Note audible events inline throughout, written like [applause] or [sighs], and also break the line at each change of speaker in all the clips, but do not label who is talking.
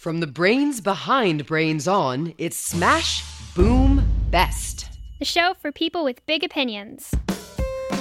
From the brains behind Brains On, it's Smash Boom Best.
The show for people with big opinions.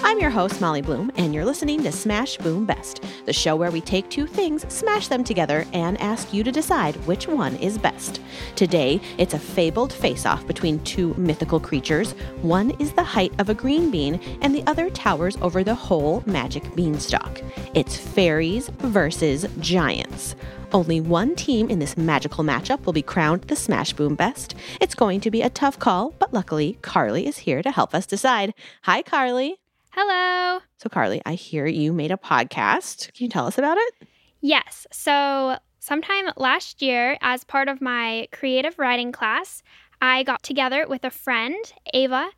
I'm your host, Molly Bloom, and you're listening to Smash Boom Best, the show where we take two things, smash them together, and ask you to decide which one is best. Today, it's a fabled face off between two mythical creatures. One is the height of a green bean, and the other towers over the whole magic beanstalk. It's fairies versus giants. Only one team in this magical matchup will be crowned the Smash Boom Best. It's going to be a tough call, but luckily, Carly is here to help us decide. Hi, Carly.
Hello.
So, Carly, I hear you made a podcast. Can you tell us about it?
Yes. So, sometime last year, as part of my creative writing class, I got together with a friend, Ava,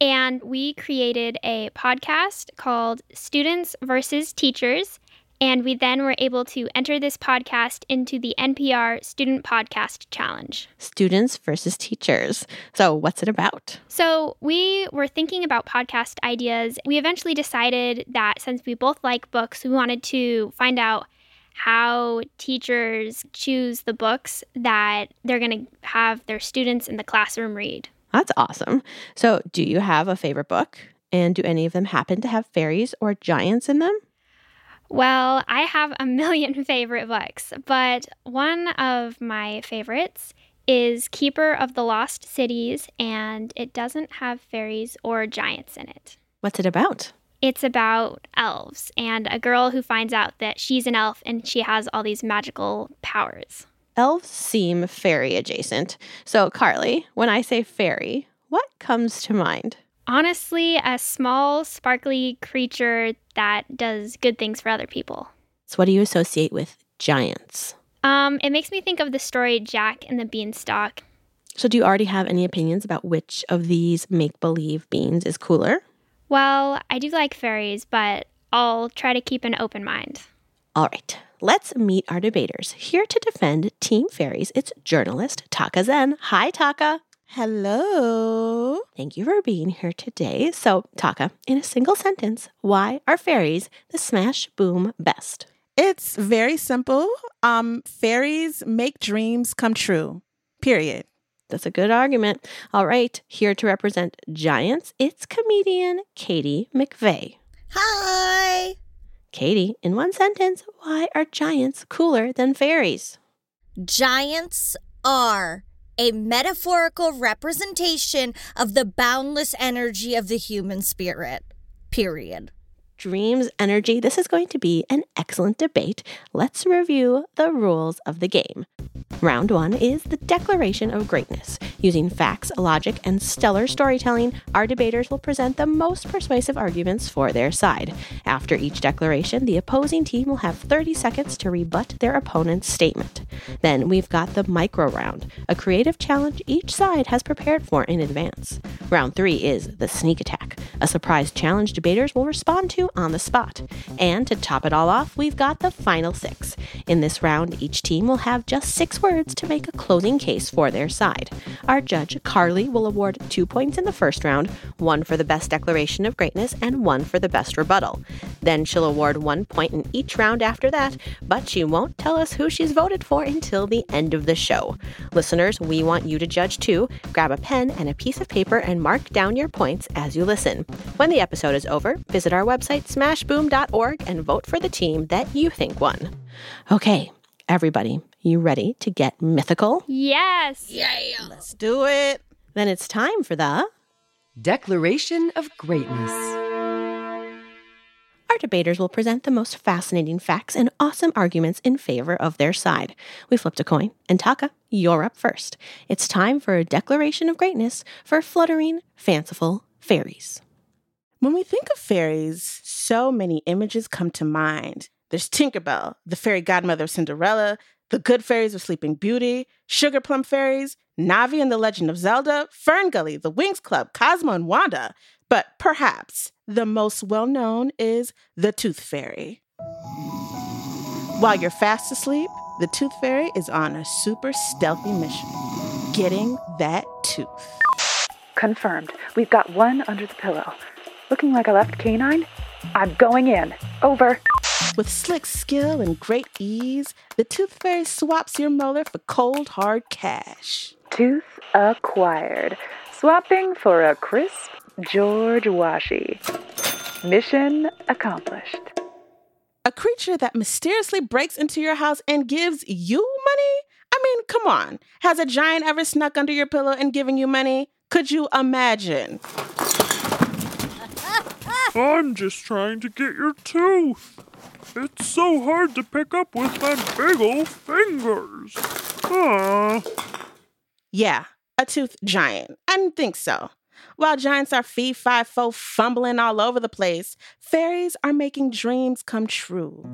and we created a podcast called Students versus Teachers. And we then were able to enter this podcast into the NPR Student Podcast Challenge.
Students versus teachers. So, what's it about?
So, we were thinking about podcast ideas. We eventually decided that since we both like books, we wanted to find out how teachers choose the books that they're going to have their students in the classroom read.
That's awesome. So, do you have a favorite book? And do any of them happen to have fairies or giants in them?
Well, I have a million [laughs] favorite books, but one of my favorites is Keeper of the Lost Cities, and it doesn't have fairies or giants in it.
What's it about?
It's about elves and a girl who finds out that she's an elf and she has all these magical powers.
Elves seem fairy adjacent. So, Carly, when I say fairy, what comes to mind?
Honestly, a small, sparkly creature that does good things for other people.
So, what do you associate with giants?
Um, it makes me think of the story Jack and the Beanstalk.
So, do you already have any opinions about which of these make believe beans is cooler?
Well, I do like fairies, but I'll try to keep an open mind.
All right, let's meet our debaters. Here to defend Team Fairies, it's journalist Tarkor Zehn. Hi, Tarkor.
Hello.
Thank you for being here today. So, Tarkor, in a single sentence, why are fairies the smash boom best?
It's very simple. Um, fairies make dreams come true. Period.
That's a good argument. All right, here to represent giants, it's comedian Katie McVay.
Hi.
Katie, in one sentence, why are giants cooler than fairies?
Giants are a metaphorical representation of the boundless energy of the human spirit. Period.
Dreams, energy. This is going to be an excellent debate. Let's review the rules of the game. Round one is the Declaration of Greatness. Using facts, logic, and stellar storytelling, our debaters will present the most persuasive arguments for their side. After each declaration, the opposing team will have 30 seconds to rebut their opponent's statement. Then we've got the micro round, a creative challenge each side has prepared for in advance. Round three is the sneak attack, a surprise challenge debaters will respond to on the spot. And to top it all off, we've got the final six. In this round, each team will have just six words to make a closing case for their side. Our judge, Carly, will award two points in the first round, one for the best declaration of greatness, and one for the best rebuttal. Then she'll award one point in each round after that, but she won't tell us who she's voted for until the end of the show. Listeners, we want you to judge too. Grab a pen and a piece of paper and mark down your points as you listen. When the episode is over, visit our website, smashboom.org, and vote for the team that you think won. Okay, everybody, you ready to get mythical?
Yes.
Yeah.
Let's do it.
Then it's time for the
Declaration of Greatness.
Our debaters will present the most fascinating facts and awesome arguments in favor of their side. We flipped a coin, and Tarkor, you're up first. It's time for a declaration of greatness for fluttering, fanciful fairies.
When we think of fairies, so many images come to mind. There's Tinkerbell, the fairy godmother of Cinderella, the good fairies of Sleeping Beauty, Sugar Plum Fairies, Navi and the Legend of Zelda, Ferngully, the Winx Club, Cosmo and Wanda. But perhaps the most well known is the Tooth Fairy. While you're fast asleep, the Tooth Fairy is on a super stealthy mission getting that tooth.
Confirmed. We've got one under the pillow. Looking like a left canine? I'm going in. Over.
With slick skill and great ease, the Tooth Fairy swaps your molar for cold, hard cash.
Tooth acquired. Swapping for a crisp George Washi. Mission accomplished.
A creature that mysteriously breaks into your house and gives you money? I mean, come on. Has a giant ever snuck under your pillow and given you money? Could you imagine?
I'm just trying to get your tooth. It's so hard to pick up with my big old fingers. Ah.
Yeah, a tooth giant. I didn't think so. While giants are fee fi fo fumbling all over the place, fairies are making dreams come true.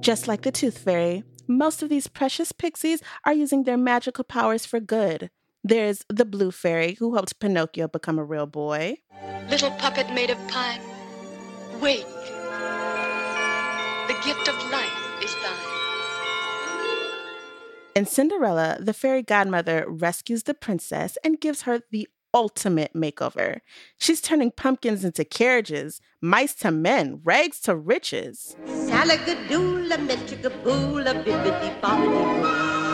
Just like the tooth fairy, most of these precious pixies are using their magical powers for good. There's the blue fairy who helped Pinocchio become a real boy.
Little puppet made of pine, wake. The gift of life is thine.
In Cinderella, the fairy godmother rescues the princess and gives her the ultimate makeover. She's turning pumpkins into carriages, mice to men, rags to riches.
Salagadoola, metricaboola, bibbidi bobbidi boo.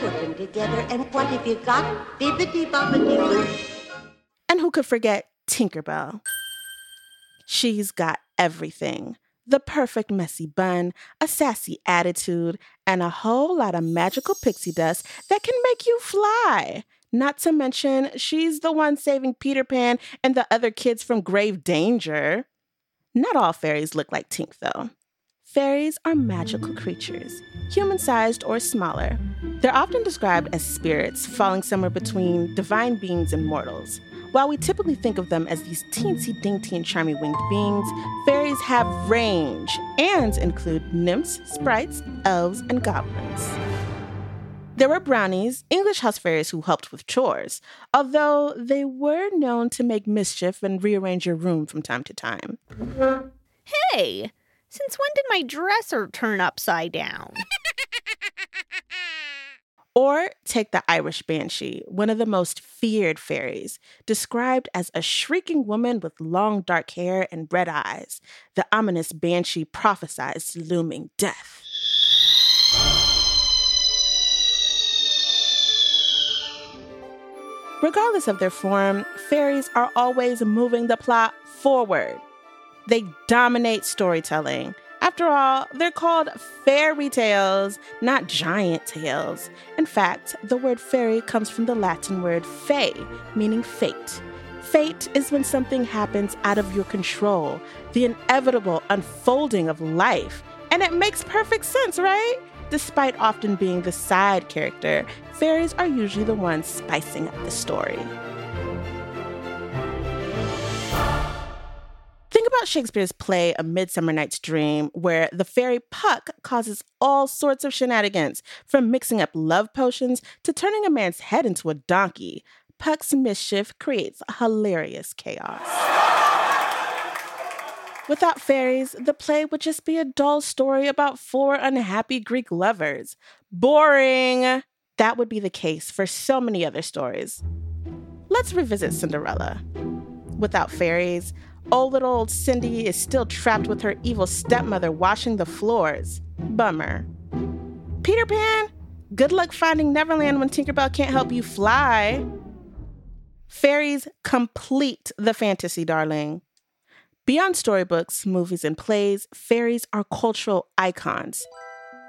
Put them together, and what have you got? Bibbidi bobbidi boo.
And who could forget Tinkerbell? She's got everything the perfect messy bun, a sassy attitude, and a whole lot of magical pixie dust that can make you fly. Not to mention, she's the one saving Peter Pan and the other kids from grave danger. Not all fairies look like Tink, though. Fairies are magical creatures, human sized or smaller. They're often described as spirits falling somewhere between divine beings and mortals. While we typically think of them as these teensy dainty and charming winged beings, fairies have range and include nymphs, sprites, elves, and goblins. There were brownies, English house fairies who helped with chores, although they were known to make mischief and rearrange your room from time to time.
Hey, since when did my dresser turn upside down? [laughs]
Or take the Irish Banshee, one of the most feared fairies, described as a shrieking woman with long dark hair and red eyes. The ominous Banshee prophesies looming death. Regardless of their form, fairies are always moving the plot forward. They dominate storytelling. After all, they're called fairy tales, not giant tales. In fact, the word fairy comes from the Latin word fae, meaning fate. Fate is when something happens out of your control, the inevitable unfolding of life. And it makes perfect sense, right? Despite often being the side character, fairies are usually the ones spicing up the story. About Shakespeare's play A Midsummer Night's Dream, where the fairy Puck causes all sorts of shenanigans, from mixing up love potions to turning a man's head into a donkey. Puck's mischief creates hilarious chaos. Without fairies, the play would just be a dull story about four unhappy Greek lovers. Boring! That would be the case for so many other stories. Let's revisit Cinderella. Without fairies, old little old Cindy is still trapped with her evil stepmother washing the floors. Bummer. Peter Pan, good luck finding Neverland when Tinkerbell can't help you fly. Fairies complete the fantasy, darling. Beyond storybooks, movies, and plays, fairies are cultural icons.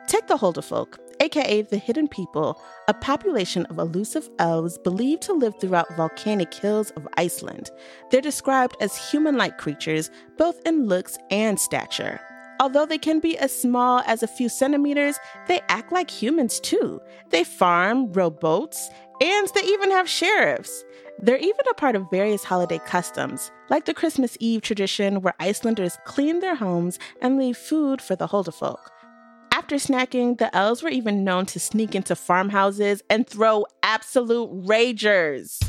Take the Hulderfolk, aka the Hidden People, a population of elusive elves believed to live throughout volcanic hills of Iceland. They're described as human like creatures, both in looks and stature. Although they can be as small as a few centimeters, they act like humans too. They farm, row boats, and they even have sheriffs. They're even a part of various holiday customs, like the Christmas Eve tradition where Icelanders clean their homes and leave food for the Hulderfolk. After snacking, the elves were even known to sneak into farmhouses and throw absolute ragers.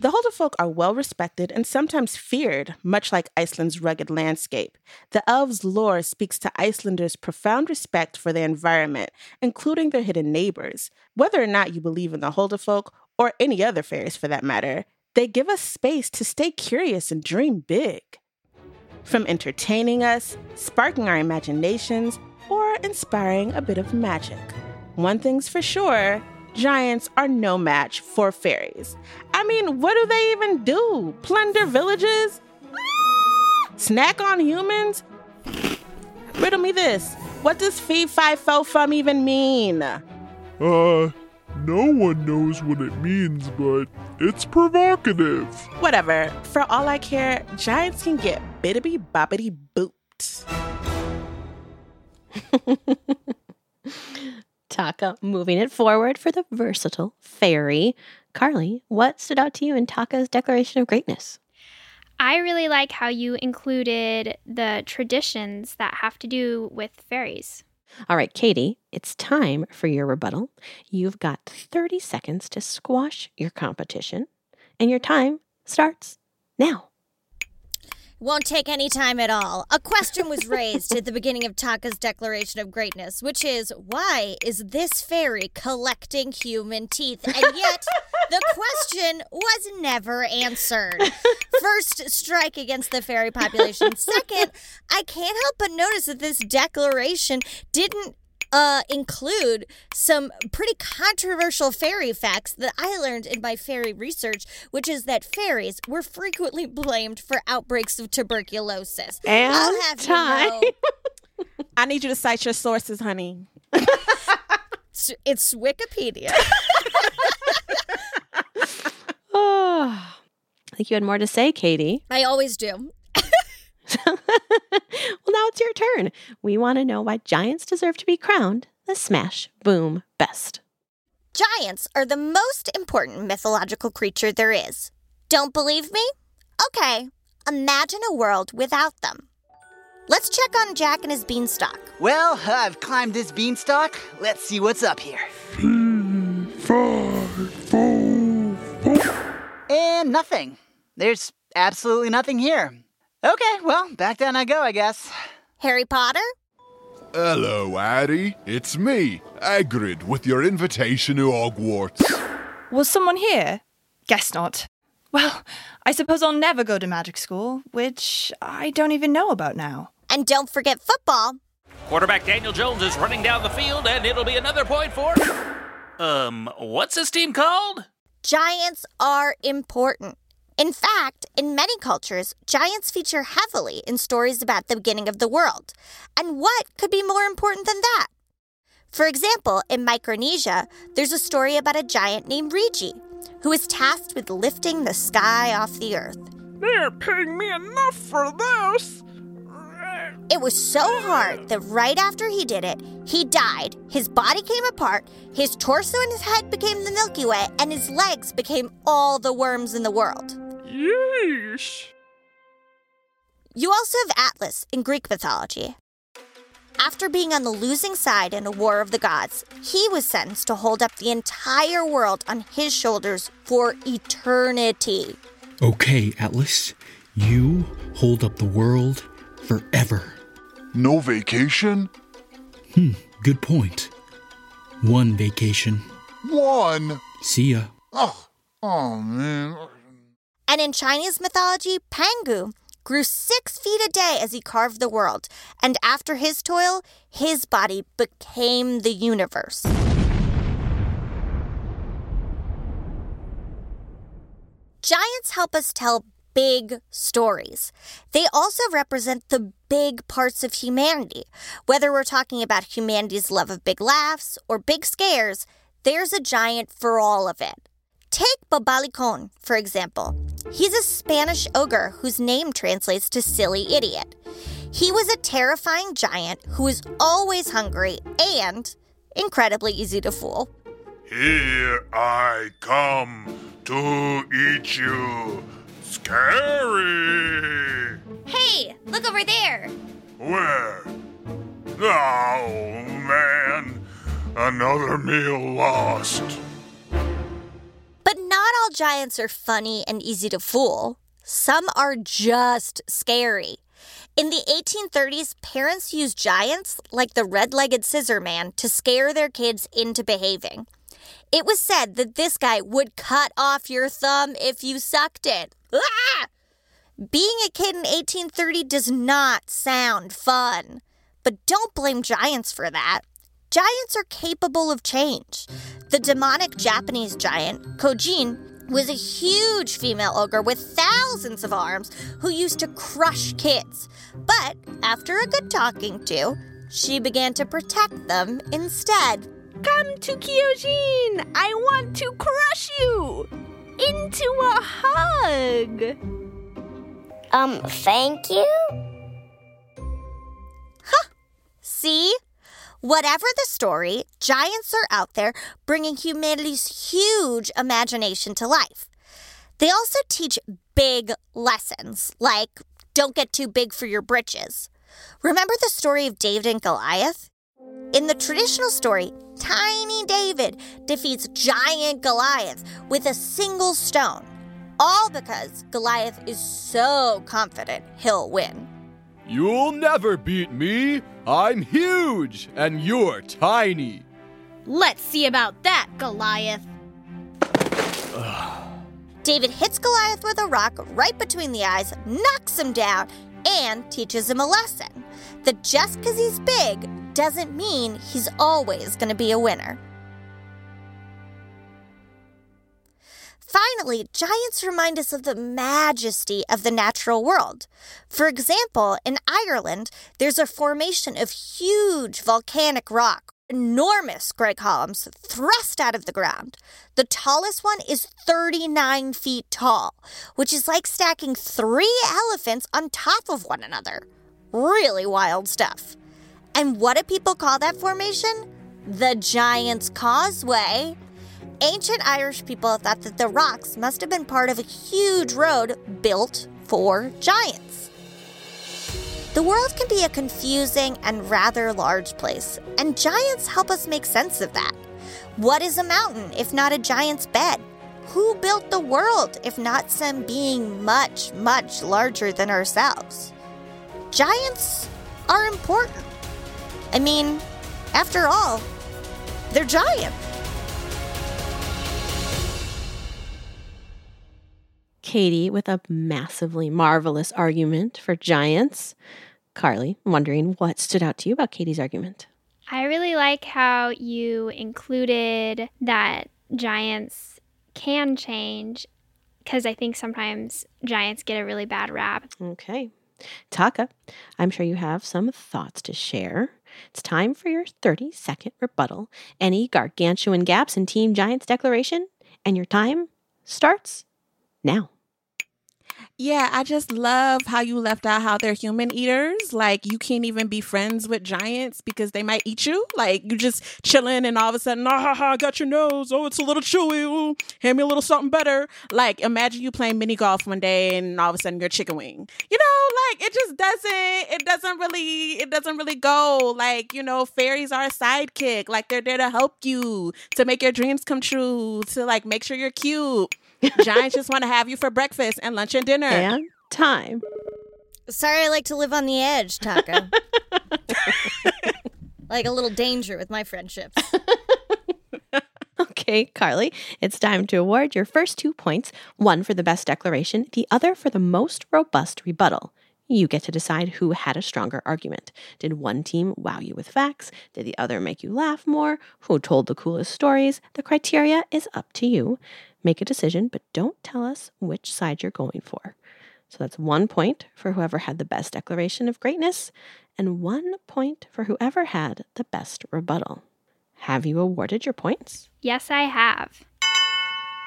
The Hulderfolk are well respected and sometimes feared, much like Iceland's rugged landscape. The elves' lore speaks to Icelanders' profound respect for their environment, including their hidden neighbors. Whether or not you believe in the Hulderfolk or any other fairies for that matter, they give us space to stay curious and dream big. From entertaining us, sparking our imaginations, or inspiring a bit of magic. One thing's for sure giants are no match for fairies. I mean, what do they even do? Plunder villages? [laughs] Snack on humans? Riddle me this. What does fee fi fo fum even mean?
Uh, no one knows what it means, but it's provocative.
Whatever. For all I care, giants can get bittity boppity booped. [laughs]
Tarkor moving it forward for the versatile fairy. Carly, what stood out to you in Tarkor's declaration of greatness?
I really like how you included the traditions that have to do with fairies.
All right, Katie, it's time for your rebuttal. You've got 30 seconds to squash your competition, and your time starts now.
Won't take any time at all. A question was raised at the beginning of Tarkor's declaration of greatness, which is why is this fairy collecting human teeth? And yet, the question was never answered. First, strike against the fairy population. Second, I can't help but notice that this declaration didn't uh, include some pretty controversial fairy facts that I learned in my fairy research, which is that fairies were frequently [laughs] blamed for outbreaks of tuberculosis.
And
I'll have
time.
you know, [laughs]
I need you to cite your sources, honey.
it's- it's Wikipedia.
Oh, [laughs] [sighs] I think you had more to say, Katie.
I always do. [laughs]
well, now it's your turn. We want to know why giants deserve to be crowned the Smash Boom Best.
Giants are the most important mythological creature there is. Don't believe me? Okay, imagine a world without them. Let's check on Jack and his beanstalk.
Well, I've climbed this beanstalk. Let's see what's up here.
Five, four, four.
And nothing. There's absolutely nothing here. Okay, well, back down I go, I guess.
Harry Potter?
Hello, Addy. It's me, Agrid, with your invitation to Hogwarts.
Was someone here? Guess not. Well, I suppose I'll never go to magic school, which I don't even know about now.
And don't forget football.
Quarterback Daniel Jones is running down the field, and it'll be another point for. Um, what's this team called?
Giants are important. In fact, in many cultures, giants feature heavily in stories about the beginning of the world. And what could be more important than that? For example, in Micronesia, there's a story about a giant named Regi, who is tasked with lifting the sky off the earth.
They're paying me enough for this.
It was so hard that right after he did it, he died. His body came apart, his torso and his head became the Milky Way, and his legs became all the worms in the world.
Yeesh.
You also have Atlas in Greek mythology. After being on the losing side in a war of the gods, he was sentenced to hold up the entire world on his shoulders for eternity.
Okay, Atlas, you hold up the world forever.
No vacation?
Hmm, good point. One vacation.
One?
See ya.
Oh, oh man.
And in Chinese mythology, Pangu grew six feet a day as he carved the world. And after his toil, his body became the universe. Giants help us tell big stories. They also represent the big parts of humanity. Whether we're talking about humanity's love of big laughs or big scares, there's a giant for all of it. Take Bobalicon, for example. He's a Spanish ogre whose name translates to silly idiot. He was a terrifying giant who was always hungry and incredibly easy to fool.
Here I come to eat you. Scary.
Hey, look over there.
Where? Oh, man. Another meal lost.
All giants are funny and easy to fool. Some are just scary. In the 1830s, parents used giants, like the red legged scissor man, to scare their kids into behaving. It was said that this guy would cut off your thumb if you sucked it. Ah! Being a kid in 1830 does not sound fun. But don't blame giants for that. Giants are capable of change. The demonic Japanese giant, Kojin, was a huge female ogre with thousands of arms who used to crush kids. But after a good talking to, she began to protect them instead.
Come to Kyojin! I want to crush you! Into a hug!
Um, thank you?
Huh. See? Whatever the story, giants are out there bringing humanity's huge imagination to life. They also teach big lessons, like don't get too big for your britches. Remember the story of David and Goliath? In the traditional story, tiny David defeats giant Goliath with a single stone, all because Goliath is so confident he'll win.
You'll never beat me. I'm huge and you're tiny.
Let's see about that, Goliath. [sighs]
David hits Goliath with a rock right between the eyes, knocks him down, and teaches him a lesson that just because he's big doesn't mean he's always going to be a winner. Finally, giants remind us of the majesty of the natural world. For example, in Ireland, there's a formation of huge volcanic rock, enormous gray columns thrust out of the ground. The tallest one is 39 feet tall, which is like stacking three elephants on top of one another. Really wild stuff. And what do people call that formation? The Giant's Causeway. Ancient Irish people thought that the rocks must have been part of a huge road built for giants. The world can be a confusing and rather large place, and giants help us make sense of that. What is a mountain if not a giant's bed? Who built the world if not some being much, much larger than ourselves? Giants are important. I mean, after all, they're giants.
Katie with a massively marvelous argument for giants. Carly, wondering what stood out to you about Katie's argument.
I really like how you included that giants can change because I think sometimes giants get a really bad rap.
Okay. Tarkor, I'm sure you have some thoughts to share. It's time for your 30 second rebuttal. Any gargantuan gaps in Team Giants declaration? And your time starts now.
Yeah, I just love how you left out how they're human eaters. Like you can't even be friends with giants because they might eat you. Like you just chilling and all of a sudden, ah ha ha, got your nose. Oh, it's a little chewy. Ooh, hand me a little something better. Like imagine you playing mini golf one day and all of a sudden you're chicken wing. You know, like it just doesn't. It doesn't really. It doesn't really go. Like you know, fairies are a sidekick. Like they're there to help you to make your dreams come true. To like make sure you're cute. Giants just want to have you for breakfast and lunch and dinner.
And time.
Sorry, I like to live on the edge, Tarkor. [laughs] like a little danger with my friendships. [laughs]
Okay, Carly, it's time to award your first two points one for the best declaration, the other for the most robust rebuttal. You get to decide who had a stronger argument. Did one team wow you with facts? Did the other make you laugh more? Who told the coolest stories? The criteria is up to you. Make a decision, but don't tell us which side you're going for. So that's one point for whoever had the best declaration of greatness, and one point for whoever had the best rebuttal. Have you awarded your points?
Yes, I have.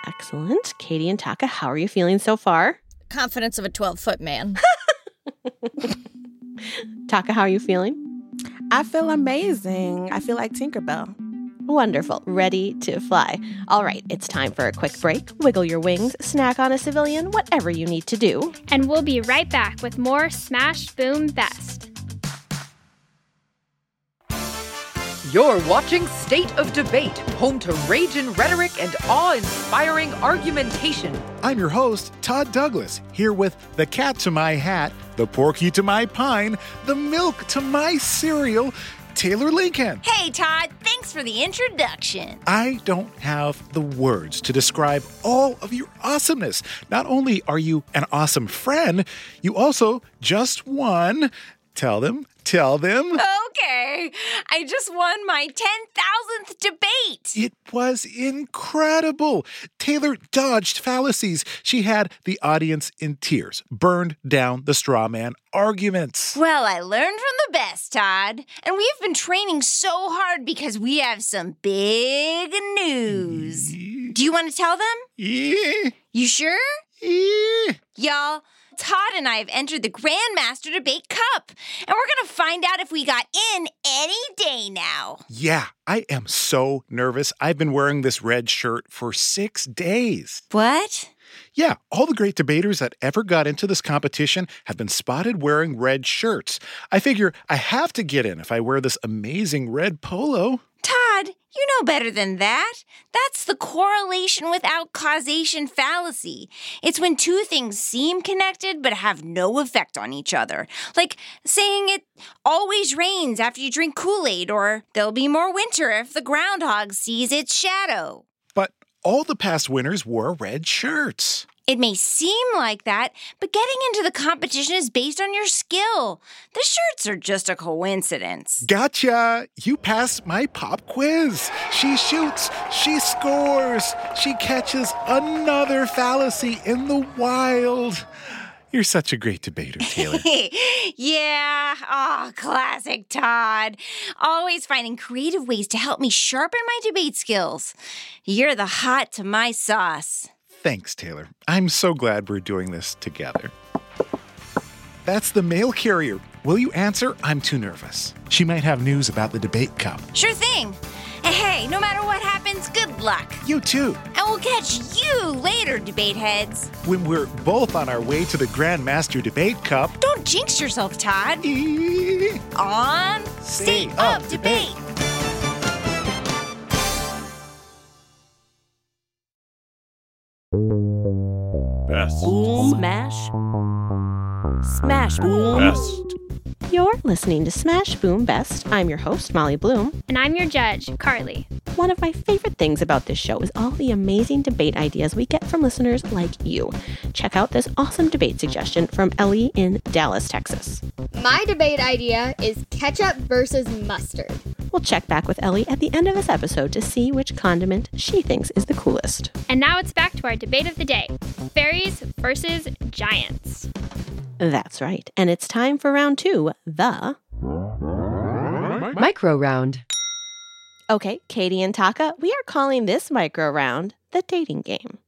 Excellent. Katie and Tarkor, how are you feeling so far?
Confidence of a 12 foot man. [laughs] [laughs]
Tarkor, how are you feeling?
I feel amazing. I feel like Tinkerbell.
Wonderful. Ready to fly. All right, it's time for a quick break. Wiggle your wings, snack on a civilian, whatever you need to do.
And we'll be right back with more Smash Boom Best.
You're watching State of Debate, home to rage and rhetoric and awe inspiring argumentation.
I'm your host, Todd Douglas, here with the cat to my hat, the porky to my pine, the milk to my cereal, Taylor Lincoln.
Hey, Todd. Thanks for the introduction.
I don't have the words to describe all of your awesomeness. Not only are you an awesome friend, you also just won. Tell them, tell them.
Okay. I just won my 10,000th debate.
It was incredible. Taylor dodged fallacies. She had the audience in tears, burned down the straw man arguments.
Well, I learned from the best, Todd. And we've been training so hard because we have some big news. Do you want to tell them?
Yeah.
You sure?
Yeah.
Y'all, Todd and I have entered the Grandmaster Debate Cup, and we're going to find out if we got in any day now.
Yeah, I am so nervous. I've been wearing this red shirt for six days.
What?
Yeah, all the great debaters that ever got into this competition have been spotted wearing red shirts. I figure I have to get in if I wear this amazing red polo.
Todd, you know better than that. That's the correlation without causation fallacy. It's when two things seem connected but have no effect on each other. Like saying it always rains after you drink Kool Aid, or there'll be more winter if the groundhog sees its shadow.
All the past winners wore red shirts.
It may seem like that, but getting into the competition is based on your skill. The shirts are just a coincidence.
Gotcha! You passed my pop quiz. She shoots, she scores, she catches another fallacy in the wild. You're such a great debater, Taylor. [laughs]
yeah, oh, classic Todd. Always finding creative ways to help me sharpen my debate skills. You're the hot to my sauce.
Thanks, Taylor. I'm so glad we're doing this together. That's the mail carrier. Will you answer? I'm too nervous. She might have news about the debate cup.
Sure thing. And hey, no matter what happens, good luck.
You too.
And we'll catch you later, debate heads.
When we're both on our way to the Grandmaster Debate Cup.
Don't jinx yourself, Todd.
E-
on State of Debate.
Best.
Smash. Smash Boom.
Best.
You're listening to Smash Boom Best. I'm your host, Molly Bloom.
And I'm your judge, Carly.
One of my favorite things about this show is all the amazing debate ideas we get from listeners like you. Check out this awesome debate suggestion from Ellie in Dallas, Texas.
My debate idea is ketchup versus mustard.
We'll check back with Ellie at the end of this episode to see which condiment she thinks is the coolest.
And now it's back to our debate of the day fairies versus giants.
That's right. And it's time for round two the
Micro round.
Okay, Katie and Tarkor, we are calling this micro round the dating game.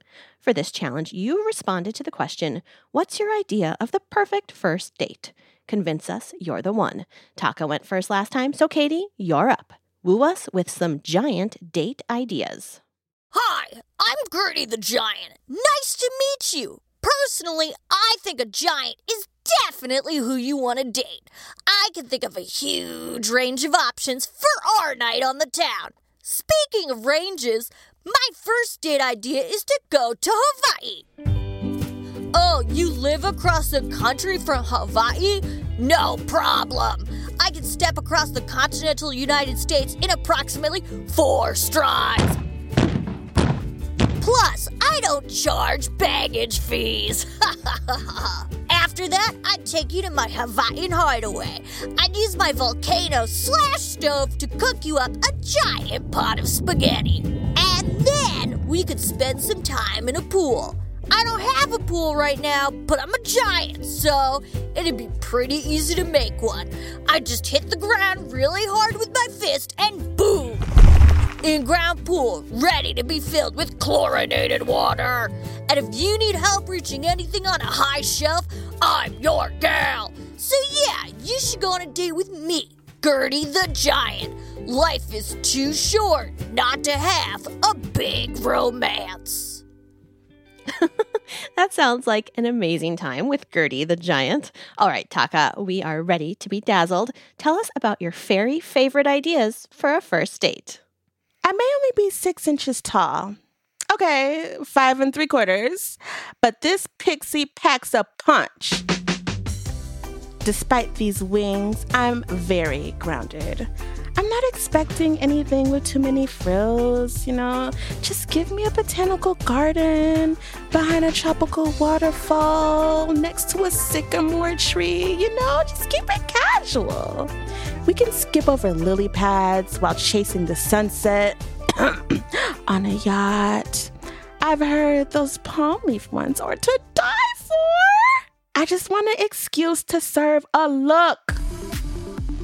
For this challenge, you responded to the question What's your idea of the perfect first date? Convince us you're the one. Tarkor went first last time, so Katie, you're up. Woo us with some giant date ideas.
Hi, I'm Gertie the Giant. Nice to meet you. Personally, I think a giant is definitely who you want to date. I can think of a huge range of options for our night on the town. Speaking of ranges, my first date idea is to go to Hawaii. Oh, you live across the country from Hawaii? No problem. I can step across the continental United States in approximately four strides. Plus, I don't charge baggage fees. [laughs] After that, I'd take you to my Hawaiian hideaway. I'd use my volcano slash stove to cook you up a giant pot of spaghetti. And then we could spend some time in a pool. I don't have a pool right now, but I'm a giant, so it'd be pretty easy to make one. I'd just hit the ground really hard with my fist and boom! In ground pool, ready to be filled with chlorinated water. And if you need help reaching anything on a high shelf, I'm your gal. So yeah, you should go on a date with me, Gertie the Giant. Life is too short not to have a big romance. [laughs]
That sounds like an amazing time with Gertie the Giant. All right, Tarkor, we are ready to be dazzled. Tell us about your fairy favorite ideas for a first date.
I may only be six inches tall. Okay, five and three quarters. But this pixie packs a punch. Despite these wings, I'm very grounded. I'm not expecting anything with too many frills, you know. Just give me a botanical garden behind a tropical waterfall next to a sycamore tree, you know. Just keep it casual. We can skip over lily pads while chasing the sunset [clears throat] on a yacht. I've heard those palm leaf ones are to die for. I just want an excuse to serve a look.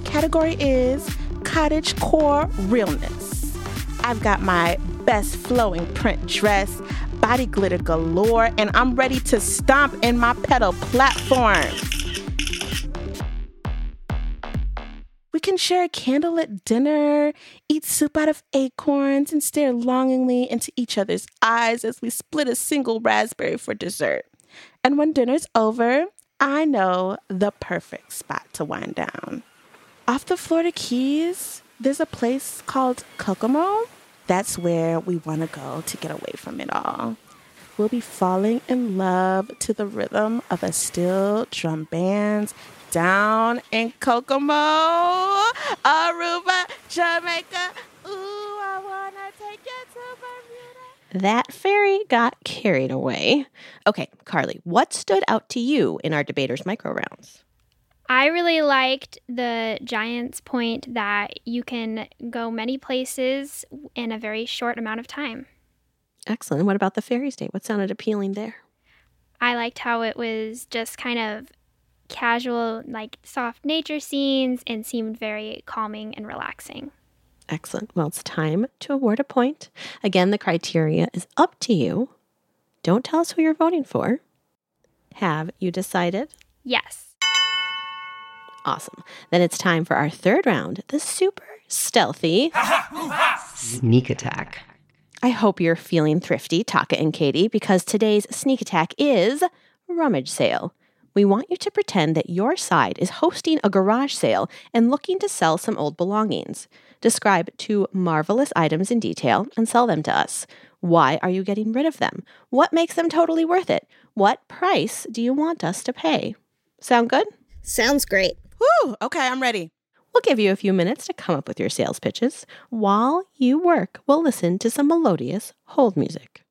Category is cottage core realness. I've got my best flowing print dress, body glitter galore, and I'm ready to stomp in my pedal platform. We can share a candlelit dinner, eat soup out of acorns, and stare longingly into each other's eyes as we split a single raspberry for dessert. And when dinner's over, I know the perfect spot to wind down. Off the Florida Keys, there's a place called Kokomo. That's where we want to go to get away from it all. We'll be falling in love to the rhythm of a steel drum band down in Kokomo, Aruba, Jamaica. Ooh, I want to take you to Bermuda.
That fairy got carried away. Okay, Carly, what stood out to you in our debaters micro rounds?
I really liked the Giants point that you can go many places in a very short amount of time.
Excellent. What about the fairy state? What sounded appealing there?
I liked how it was just kind of casual, like soft nature scenes, and seemed very calming and relaxing.
Excellent. Well, it's time to award a point. Again, the criteria is up to you. Don't tell us who you're voting for. Have you decided?
Yes.
Awesome. Then it's time for our third round, the super stealthy
Sneak attack.
I hope you're feeling thrifty, Tarkor and Katie, because today's sneak attack is rummage sale. We want you to pretend that your side is hosting a garage sale and looking to sell some old belongings. Describe two marvelous items in detail and sell them to us. Why are you getting rid of them? What makes them totally worth it? What price do you want us to pay? Sound good?
Sounds great.
Woo! Okay, I'm ready.
We'll give you a few minutes to come up with your sales pitches. While you work, we'll listen to some melodious hold music.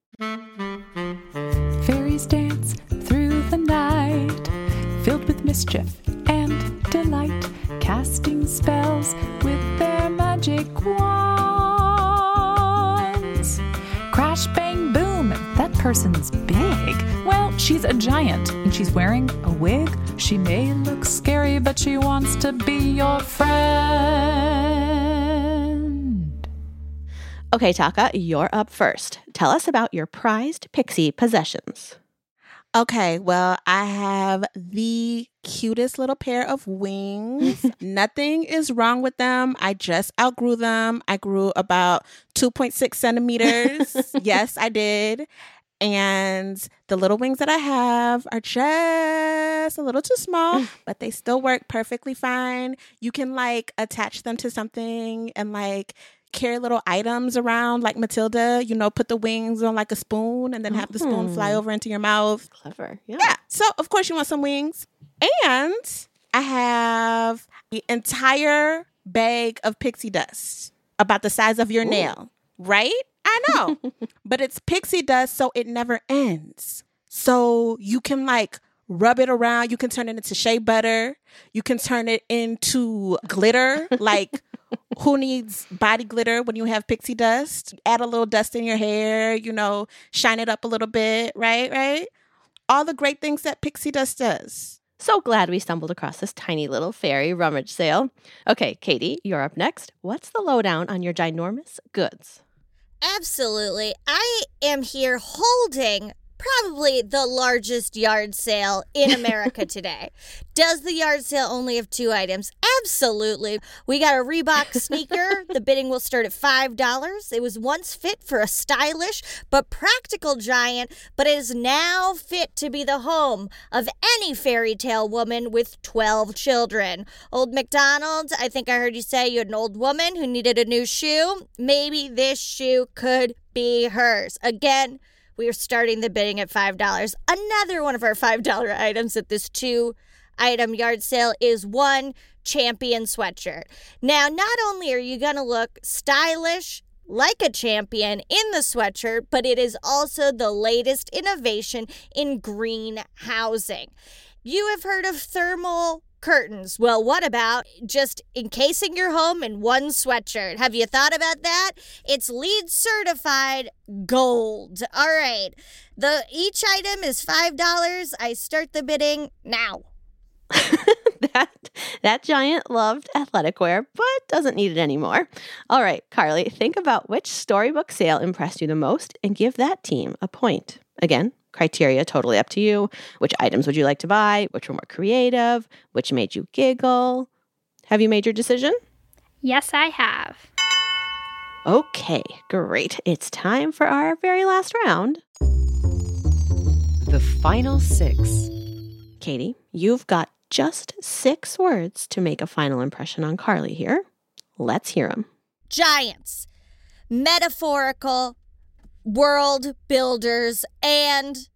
Fairies dance through the night, filled with mischief and delight, casting spells with their magic wands. Person's big. Well, she's a giant and she's wearing a wig. She may look scary, but she wants to be your friend.
Okay, Tarkor, you're up first. Tell us about your prized pixie possessions.
Okay, well, I have the cutest little pair of wings. [laughs] Nothing is wrong with them. I just outgrew them. I grew about 2.6 centimeters. [laughs] yes, I did. And the little wings that I have are just a little too small, mm. but they still work perfectly fine. You can like attach them to something and like carry little items around like Matilda, you know, put the wings on like a spoon and then have the spoon fly
Oh.
over into your mouth.
Clever. Yeah.
Yeah. So, of course, you want some wings. And I have the entire bag of pixie dust about the size of your nail, right? I know. [laughs] but it's pixie dust, so it never ends. So you can like rub it around. You can turn it into shea butter. You can turn it into glitter. [laughs] Like, who needs body glitter when you have pixie dust? Add a little dust in your hair, you know, shine it up a little bit, right? Right? All the great things that pixie dust does.
So glad we stumbled across this tiny little fairy rummage sale. Okay, Katie, you're up next. What's the lowdown on your ginormous goods?
Absolutely. I am here holding probably the largest yard sale in America [laughs] today. Does the yard sale only have two items? Absolutely. We got a Reebok sneaker. [laughs] the bidding will start at $5. It was once fit for a stylish but practical giant, but it is now fit to be the home of any fairy tale woman with 12 children. Old McDonald, I think I heard you say you had an old woman who needed a new shoe. Maybe this shoe could be hers. Again, we are starting the bidding at $5. Another one of our $5 items at this two item yard sale is one champion sweatshirt. Now, not only are you going to look stylish, like a champion in the sweatshirt, but it is also the latest innovation in green housing. You have heard of thermal curtains. Well, what about just encasing your home in one sweatshirt? Have you thought about that? It's LEED certified gold. All right. The each item is $5. I start the bidding now. [laughs]
that that giant loved athletic wear, but doesn't need it anymore. All right, Carly, think about which storybook sale impressed you the most and give that team a point. Again, criteria totally up to you. Which items would you like to buy? Which were more creative? Which made you giggle? Have you made your decision?
Yes, I have.
Okay, great. It's time for our very last round.
The final six.
Katie, you've got just six words to make a final impression on Carly here. Let's hear them.
Giants, metaphorical, world builders, and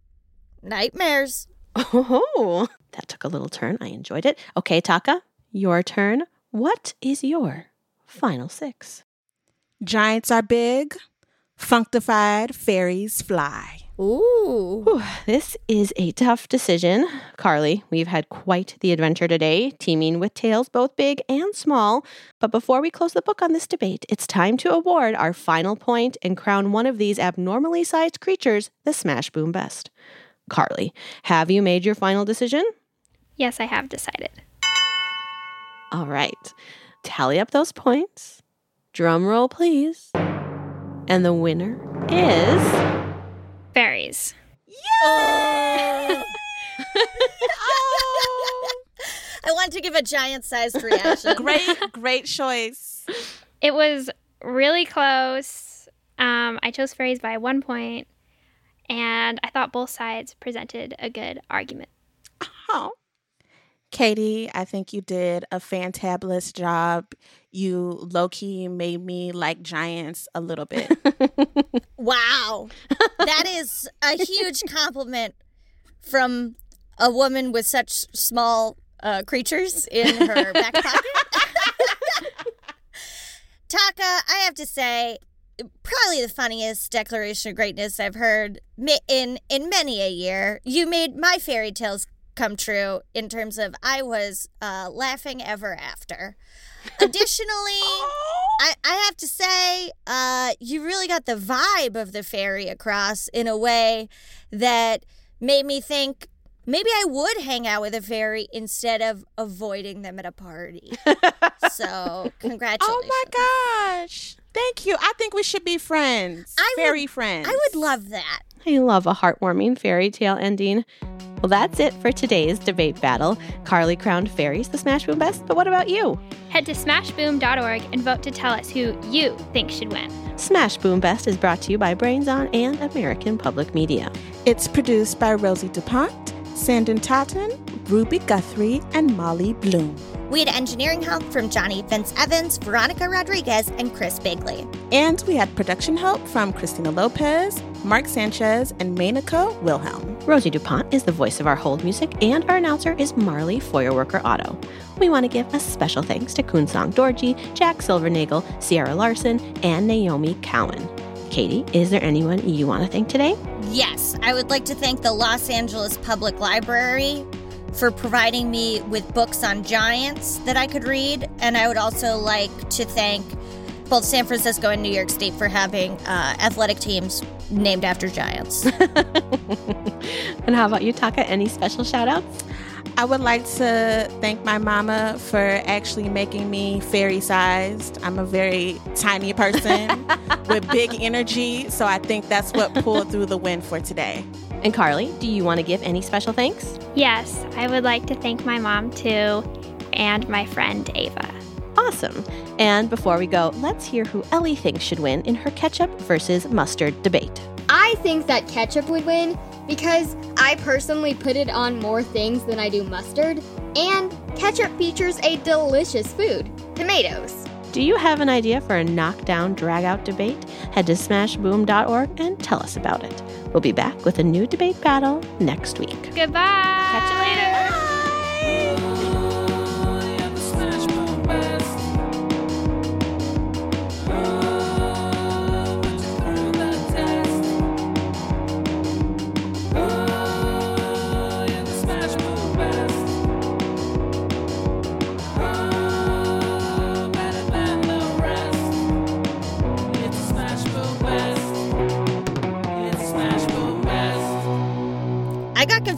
nightmares.
Oh, that took a little turn. I enjoyed it. Okay, Tarkor, your turn. What is your final six?
Giants are big, functified fairies fly.
Ooh.
Whew, this is a tough decision. Carly, we've had quite the adventure today, teaming with tales both big and small. But before we close the book on this debate, it's time to award our final point and crown one of these abnormally sized creatures the Smash Boom Best. Carly, have you made your final decision?
Yes, I have decided.
All right. Tally up those points. Drum roll, please. And the winner is.
Fairies.
Yeah! [laughs] I want to give a giant sized reaction.
great, great choice.
It was really close. Um, I chose fairies by one point, and I thought both sides presented a good argument.
Oh. Katie, I think you did a fantabulous job. You low key made me like giants a little bit. [laughs]
wow. That is a huge compliment from a woman with such small uh, creatures in her back pocket. [laughs] Tarkor, I have to say, probably the funniest declaration of greatness I've heard in in many a year. You made my fairy tales come true in terms of I was uh, laughing ever after. Additionally, [laughs] I, I have to say, uh, you really got the vibe of the fairy across in a way that made me think maybe I would hang out with a fairy instead of avoiding them at a party. [laughs] so, congratulations.
Oh my gosh. Thank you. I think we should be friends.
I
fairy
would,
friends.
I would love that.
I love a heartwarming fairy tale ending. Well, that's it for today's debate battle. Carly crowned fairies the Smash Boom Best, but what about you?
Head to smashboom.org and vote to tell us who you think should win.
Smash Boom Best is brought to you by Brains On and American Public Media.
It's produced by Rosie DuPont, Sanden Totten, Ruby Guthrie, and Molly Bloom.
We had engineering help from Johnny Vince Evans, Veronica Rodriguez, and Chris Bigley.
And we had production help from Christina Lopez, Mark Sanchez, and Menaka Wilhelm.
Rosie DuPont is the voice of our hold music, and our announcer is Marley Feuerwerker Otto. We want to give a special thanks to Kunsong Dorji, Jack Silvernagel, Sierra Larson, and Naomi Cowan. Katie, is there anyone you want to thank today?
Yes, I would like to thank the Los Angeles Public Library for providing me with books on giants that I could read. And I would also like to thank both San Francisco and New York State for having uh, athletic teams named after giants. [laughs]
and how about you, Tarkor? Any special shout outs?
I would like to thank my mama for actually making me fairy sized. I'm a very tiny person [laughs] with big energy, so I think that's what pulled through the win for today.
And Carly, do you want to give any special thanks?
Yes, I would like to thank my mom too and my friend Ava.
Awesome. And before we go, let's hear who Ellie thinks should win in her ketchup versus mustard debate.
I think that ketchup would win because I personally put it on more things than I do mustard, and ketchup features a delicious food tomatoes.
Do you have an idea for a knockdown, drag out debate? Head to smashboom.org and tell us about it. We'll be back with a new debate battle next week.
Goodbye.
Catch you later.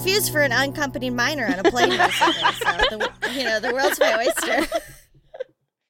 Confused for an unaccompanied minor on a plane recently, [laughs] so the, you know the world's my oyster.